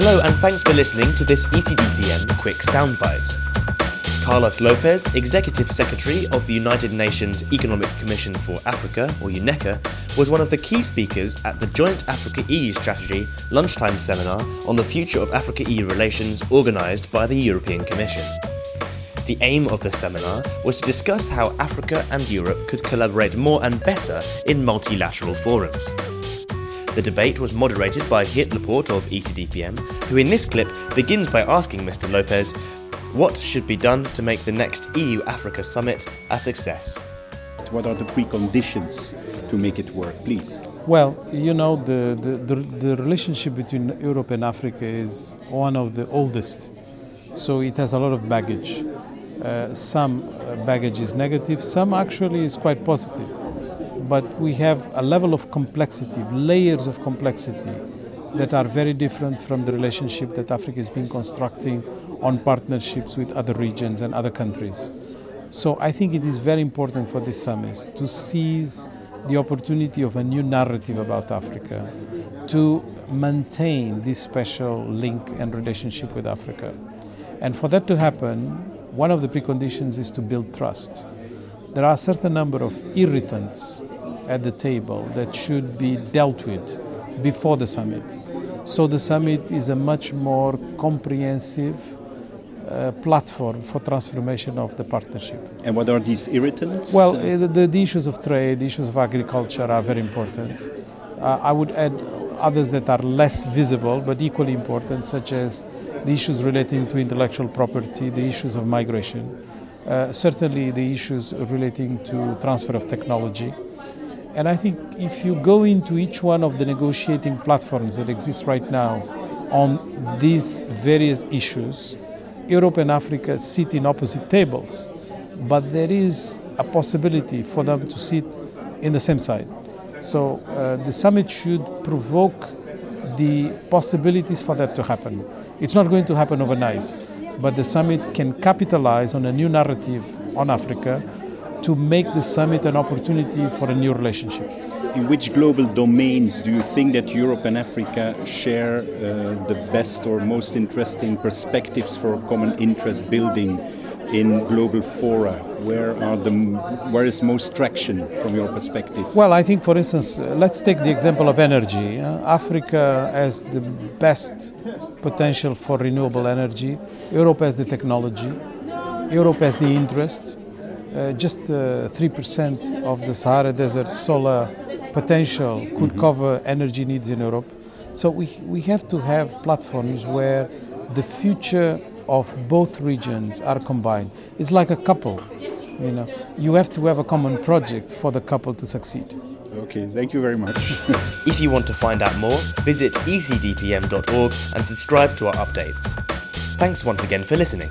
Hello, and thanks for listening to this ECDPM Quick Soundbite. Carlos Lopez, Executive Secretary of the United Nations Economic Commission for Africa, or UNECA, was one of the key speakers at the Joint Africa EU Strategy lunchtime seminar on the future of Africa EU relations organised by the European Commission. The aim of the seminar was to discuss how Africa and Europe could collaborate more and better in multilateral forums. The debate was moderated by Geert Laporte of ECDPM, who in this clip begins by asking Mr. Lopez what should be done to make the next EU Africa summit a success? What are the preconditions to make it work, please? Well, you know, the, the, the, the, relationship between Europe and Africa is one of the oldest, so it has a lot of baggage. Uh, some uh, baggage is negative, some actually is quite positive. But we have a level of complexity, layers of complexity that are very different from the relationship that Africa has been constructing on partnerships with other regions and other countries. So I think it is very important for this summit to seize the opportunity of a new narrative about Africa, to maintain this special link and relationship with Africa. And for that to happen, one of the preconditions is to build trust. There are a certain number of irritants at the table that should be dealt with before the summit. So the summit is a much more comprehensive uh, platform for transformation of the partnership. And what are these irritants? Well, uh, the, the, issues of trade, the issues of agriculture are very important. Uh, I would add others that are less visible but equally important, such as the issues relating to intellectual property, the issues of migration, uh, certainly the issues relating to transfer of technology. And I think if you go into each one of the negotiating platforms that exist right now on these various issues, Europe and Africa sit in opposite tables, but there is a possibility for them to sit in the same side. So uh, the summit should provoke the possibilities for that to happen. It's not going to happen overnight, but the summit can capitalize on a new narrative on Africa to make the summit an opportunity for a new relationship. In which global domains do you think that Europe and Africa share uh, the best or most interesting perspectives for common interest building in global fora? Where are the where is most traction from your perspective? Well, I think, for instance, uh, let's take the example of energy. Uh, Africa has the best potential for renewable energy. Europe has the technology. Europe has the interest. Uh, just 3% uh, of the Sahara Desert solar potential could mm-hmm. cover energy needs in Europe. So we, we have to have platforms where the future of both regions are combined. It's like a couple, you know. You have to have a common project for the couple to succeed. Okay, thank you very much. if you want to find out more, visit ecdpm.org and subscribe to our updates. Thanks once again for listening.